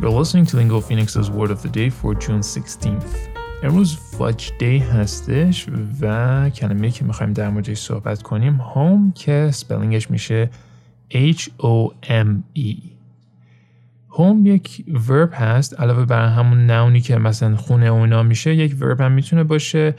You're listening to Lingo Phoenix's Word of the Day for June 16th. امروز فاج دی هستش و کلمه که می‌خوایم در موردش صحبت کنیم هوم که سپلینگش میشه H-O-M-E هوم یک ورب هست علاوه بر همون نونی که مثلا خونه اونا میشه یک ورب هم می‌تونه باشه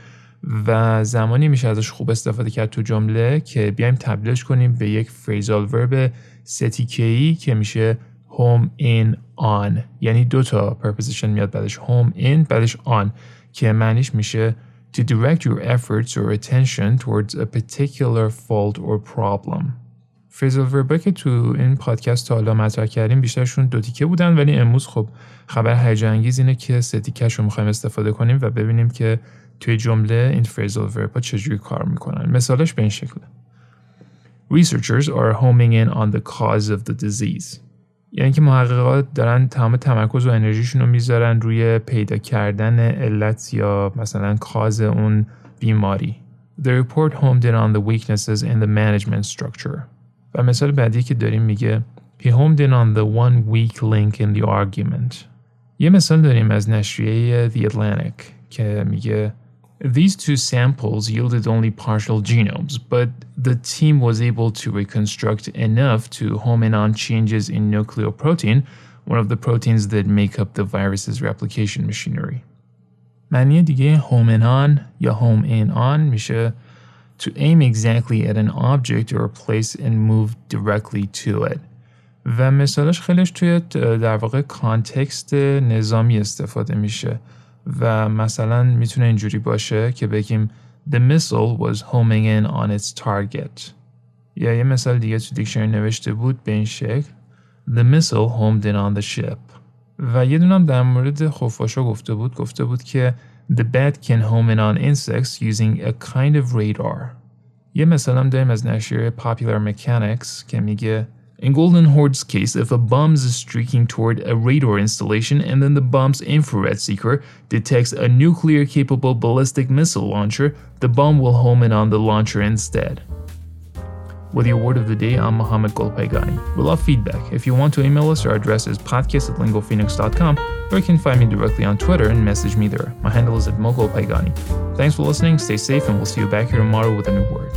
و زمانی میشه ازش خوب استفاده کرد تو جمله که بیایم تبدیلش کنیم به یک فریزال ورب ستیکهی که میشه home in on. یعنی دو تا preposition میاد بعدش home in بعدش on که معنیش میشه to direct your efforts or attention towards a particular fault or problem. فریزال وربا که تو این پادکست تا حالا مطرح کردیم بیشترشون دو تیکه بودن ولی امروز خب خبر هیجان انگیز اینه که سه تیکش رو می‌خوایم استفاده کنیم و ببینیم که توی جمله این فریزال وربا چجوری کار می‌کنن. مثالش به این شکله. Researchers are homing in on the cause of the disease. یعنی که محققات دارن تمام تمرکز و انرژیشون رو می‌ذارن روی پیدا کردن علت یا مثلا کاز اون بیماری. The report homed in on the weaknesses in the management structure. و مثال بعدی که داریم میگه He homed in on the one weak link in the argument. یه مثال داریم از نشریه The Atlantic که میگه These two samples yielded only partial genomes, but the team was able to reconstruct enough to home in on changes in nucleoprotein, one of the proteins that make up the virus's replication machinery. معنی دیگه home in on یا home in on میشه to aim exactly at an object or a place and move directly to it. و مثالش خیلیش توی در واقع کانتکست نظامی استفاده میشه. و مثلا می‌تونه اینجوری باشه که بگیم The missile was homing in on its target. یا یه مثال دیگه تو دیکشنری نوشته بود به این شکل. The missile homed in on the ship. و یه دونم در مورد خفاشا گفته بود. گفته بود که The bat can home in on insects using a kind of radar. یه مثال هم داریم از نشریه Popular Mechanics که میگه In Golden Horde's case, if a bomb is streaking toward a radar installation and then the bomb's infrared seeker detects a nuclear capable ballistic missile launcher, the bomb will home in on the launcher instead. With your word of the day, I'm Mohammed Golpaigani. We love feedback. If you want to email us, our address is podcast at lingophoenix.com, or you can find me directly on Twitter and message me there. My handle is at mogolpaigani. Thanks for listening, stay safe, and we'll see you back here tomorrow with a new word.